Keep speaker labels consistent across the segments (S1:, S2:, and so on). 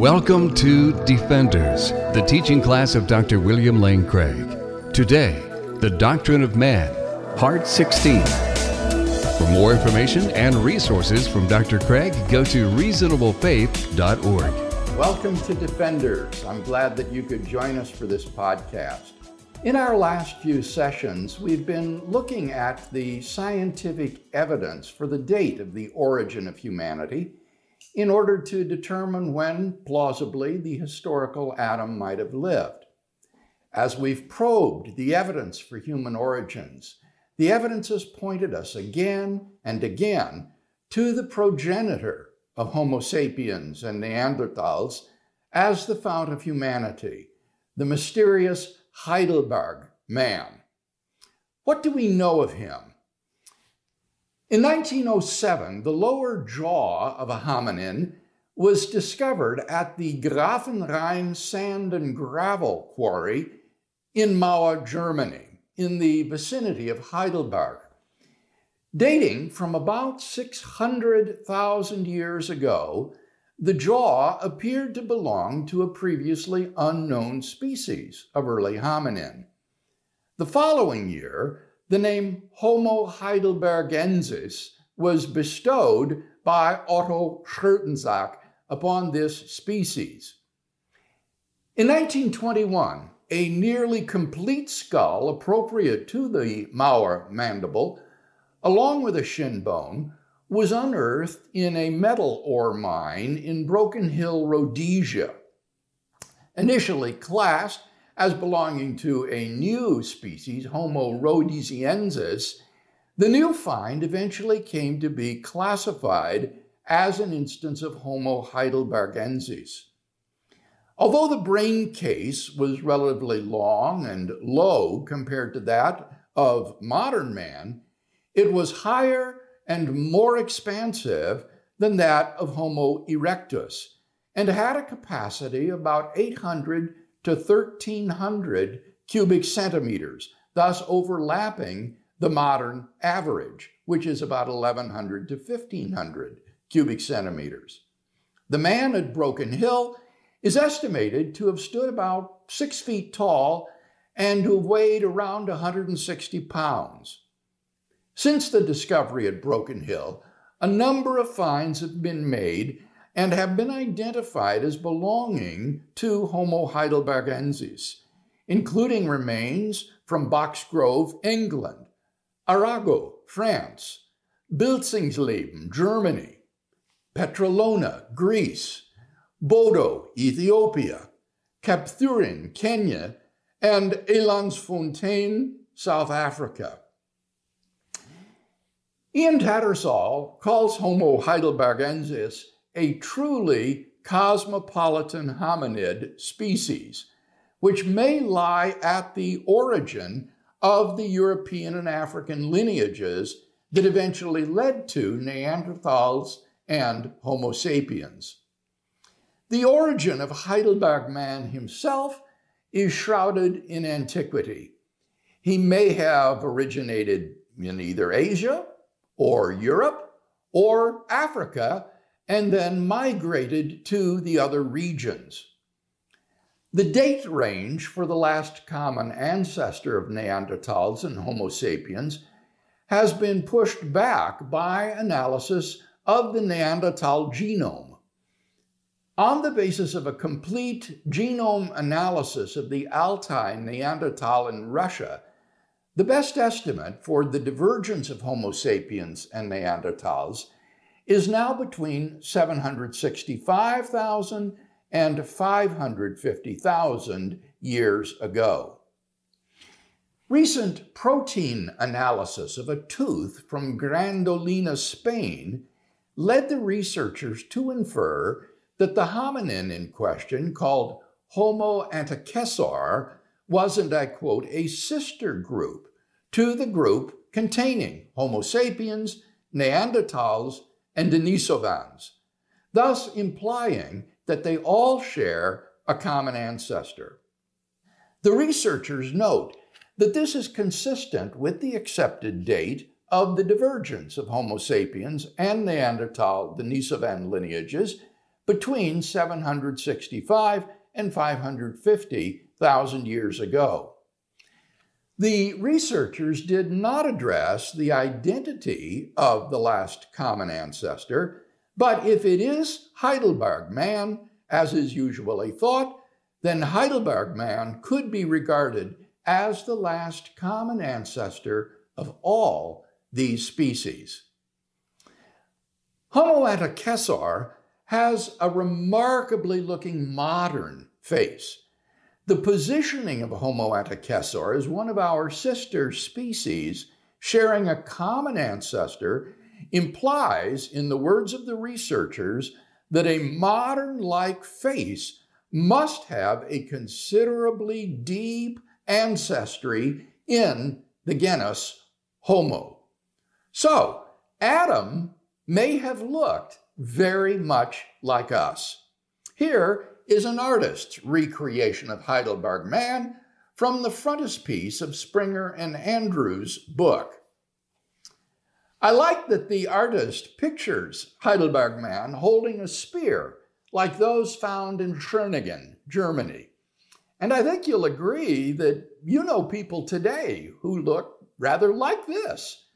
S1: Welcome to Defenders, the teaching class of Dr. William Lane Craig. Today, the Doctrine of Man, Part 16. For more information and resources from Dr. Craig, go to reasonablefaith.org.
S2: Welcome to Defenders. I'm glad that you could join us for this podcast. In our last few sessions, we've been looking at the scientific evidence for the date of the origin of humanity in order to determine when, plausibly, the historical Adam might have lived. As we've probed the evidence for human origins, the evidence has pointed us again and again to the progenitor of Homo sapiens and Neanderthals as the fount of humanity, the mysterious Heidelberg man. What do we know of him? In 1907, the lower jaw of a hominin was discovered at the Grafenrain sand and gravel quarry in Mauer, Germany, in the vicinity of Heidelberg. Dating from about 600,000 years ago, the jaw appeared to belong to a previously unknown species of early hominin. The following year, the name Homo heidelbergensis was bestowed by Otto Schoetensack upon this species. In 1921, a nearly complete skull appropriate to the Mauer mandible, along with a shin bone, was unearthed in a metal ore mine in Broken Hill, Rhodesia. Initially classed as belonging to a new species, Homo rhodesiensis, the new find eventually came to be classified as an instance of Homo heidelbergensis. Although the brain case was relatively long and low compared to that of modern man, it was higher and more expansive than that of Homo erectus and had a capacity about 800 to 1,300 cubic centimeters, thus overlapping the modern average, which is about 1,100 to 1,500 cubic centimeters. The man at Broken Hill is estimated to have stood about six feet tall and to have weighed around 160 pounds. Since the discovery at Broken Hill, a number of finds have been made and have been identified as belonging to Homo heidelbergensis, including remains from Boxgrove, England, Arago, France, Bilzingsleben, Germany, Petralona, Greece, Bodo, Ethiopia, Kapthurin, Kenya, and Elandsfontein, South Africa. Ian Tattersall calls Homo heidelbergensis a truly cosmopolitan hominid species, which may lie at the origin of the European and African lineages that eventually led to Neanderthals and Homo sapiens. The origin of Heidelberg man himself is shrouded in antiquity. He may have originated in either Asia or Europe or Africa and then migrated to the other regions. The date range for the last common ancestor of Neanderthals and Homo sapiens has been pushed back by analysis of the Neanderthal genome. On the basis of a complete genome analysis of the Altai Neanderthal in Russia, the best estimate for the divergence of Homo sapiens and Neanderthals is now between 765,000 and 550,000 years ago. Recent protein analysis of a tooth from Gran Dolina, Spain, led the researchers to infer that the hominin in question, called Homo antecessor, was, and I quote, a sister group to the group containing Homo sapiens, Neanderthals, and Denisovans, thus implying that they all share a common ancestor. The researchers note that this is consistent with the accepted date of the divergence of Homo sapiens and Neanderthal Denisovan lineages between 765 and 550,000 years ago. The researchers did not address the identity of the last common ancestor, but if it is Heidelberg man, as is usually thought, then Heidelberg man could be regarded as the last common ancestor of all these species. Homo antecessor has a remarkably looking modern face. The positioning of Homo antecessor as one of our sister species sharing a common ancestor implies, in the words of the researchers, that a modern like face must have a considerably deep ancestry in the genus Homo. So, Adam may have looked very much like us. Here is an artist's recreation of Heidelberg man from the frontispiece of Stringer and Andrews' book. I like that the artist pictures Heidelberg man holding a spear like those found in Schöningen, Germany. And I think you'll agree that you know people today who look rather like this.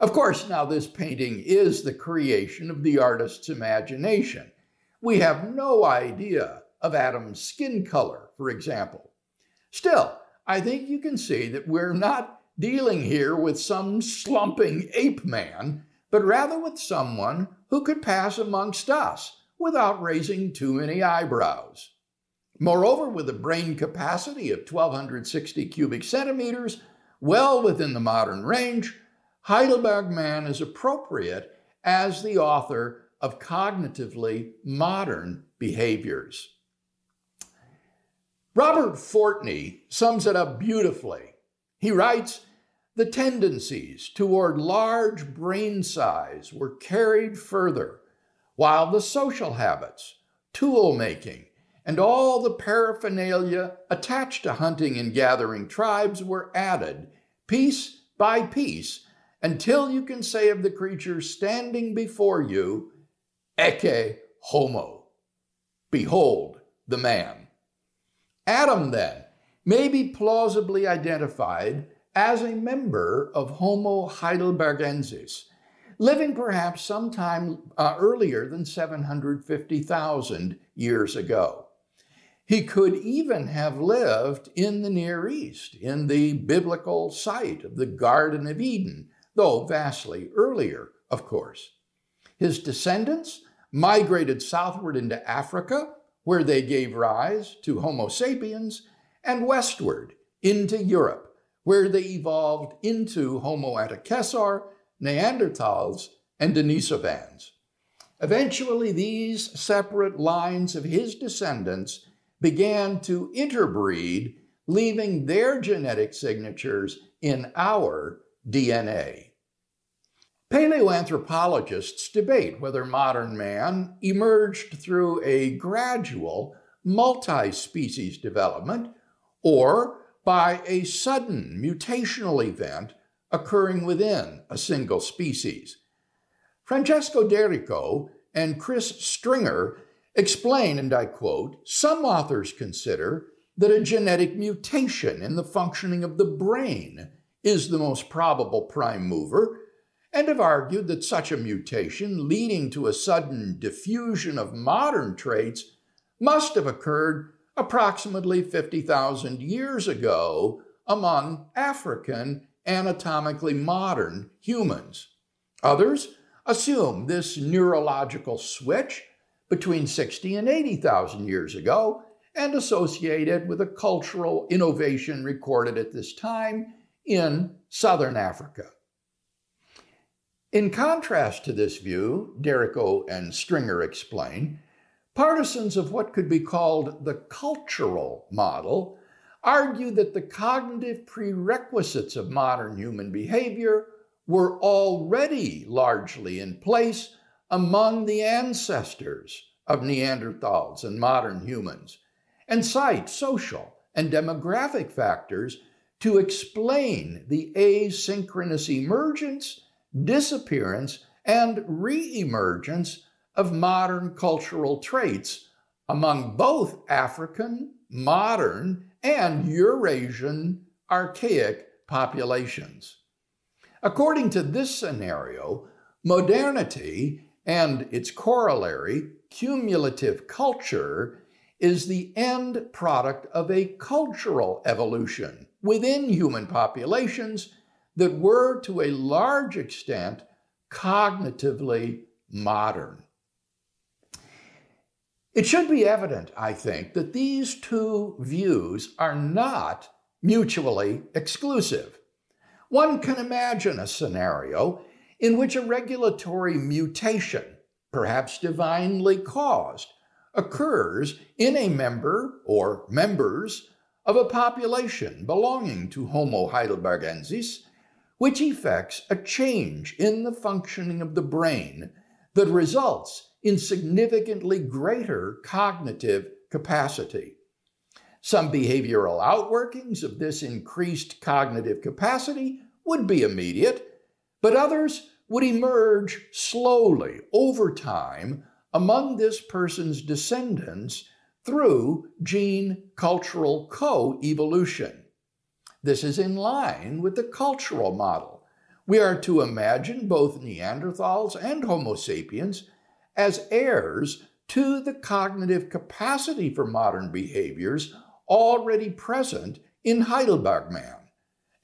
S2: Of course, now this painting is the creation of the artist's imagination. We have no idea of Adam's skin color, for example. Still, I think you can see that we're not dealing here with some slumping ape man, but rather with someone who could pass amongst us without raising too many eyebrows. Moreover, with a brain capacity of 1260 cubic centimeters, well within the modern range, Heidelberg Man is appropriate as the author of cognitively modern behaviors. Robert Fortney sums it up beautifully. He writes, the tendencies toward large brain size were carried further, while the social habits, tool making, and all the paraphernalia attached to hunting and gathering tribes were added, piece by piece, until you can say of the creature standing before you, Ecce homo. Behold the man. Adam, then, may be plausibly identified as a member of Homo heidelbergensis, living perhaps sometime uh, earlier than 750,000 years ago. He could even have lived in the Near East, in the biblical site of the Garden of Eden, though vastly earlier, of course. His descendants migrated southward into Africa, where they gave rise to Homo sapiens, and westward into Europe, where they evolved into Homo antecessor, Neanderthals, and Denisovans. Eventually, these separate lines of his descendants began to interbreed, leaving their genetic signatures in our DNA. Paleoanthropologists debate whether modern man emerged through a gradual multi species development or by a sudden mutational event occurring within a single species. Francesco D'Errico and Chris Stringer explain, and I quote, some authors consider that a genetic mutation in the functioning of the brain is the most probable prime mover and have argued that such a mutation, leading to a sudden diffusion of modern traits, must have occurred approximately 50,000 years ago among African anatomically modern humans. Others assume this neurological switch between 60 and 80,000 years ago and associated with a cultural innovation recorded at this time in southern Africa. In contrast to this view, D'Errico and Stringer explain, partisans of what could be called the cultural model argue that the cognitive prerequisites of modern human behavior were already largely in place among the ancestors of Neanderthals and modern humans, and cite social and demographic factors to explain the asynchronous emergence disappearance, and reemergence of modern cultural traits among both African, modern, and Eurasian archaic populations. According to this scenario, modernity and its corollary, cumulative culture, is the end product of a cultural evolution within human populations that were, to a large extent, cognitively modern. It should be evident, I think, that these two views are not mutually exclusive. One can imagine a scenario in which a regulatory mutation, perhaps divinely caused, occurs in a member or members of a population belonging to Homo heidelbergensis, which effects a change in the functioning of the brain that results in significantly greater cognitive capacity. Some behavioral outworkings of this increased cognitive capacity would be immediate, but others would emerge slowly over time among this person's descendants through gene cultural co evolution. This is in line with the cultural model. We are to imagine both Neanderthals and Homo sapiens as heirs to the cognitive capacity for modern behaviors already present in Heidelberg man.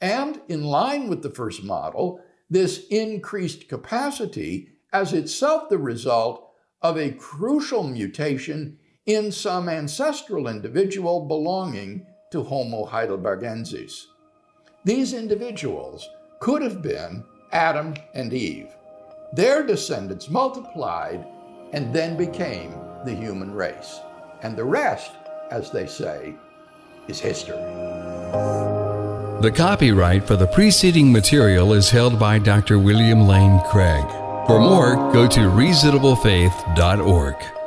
S2: And in line with the first model, this increased capacity as itself the result of a crucial mutation in some ancestral individual belonging to Homo heidelbergensis. These individuals could have been Adam and Eve. Their descendants multiplied and then became the human race. And the rest, as they say, is history.
S1: The copyright for the preceding material is held by Dr. William Lane Craig. For more, go to reasonablefaith.org.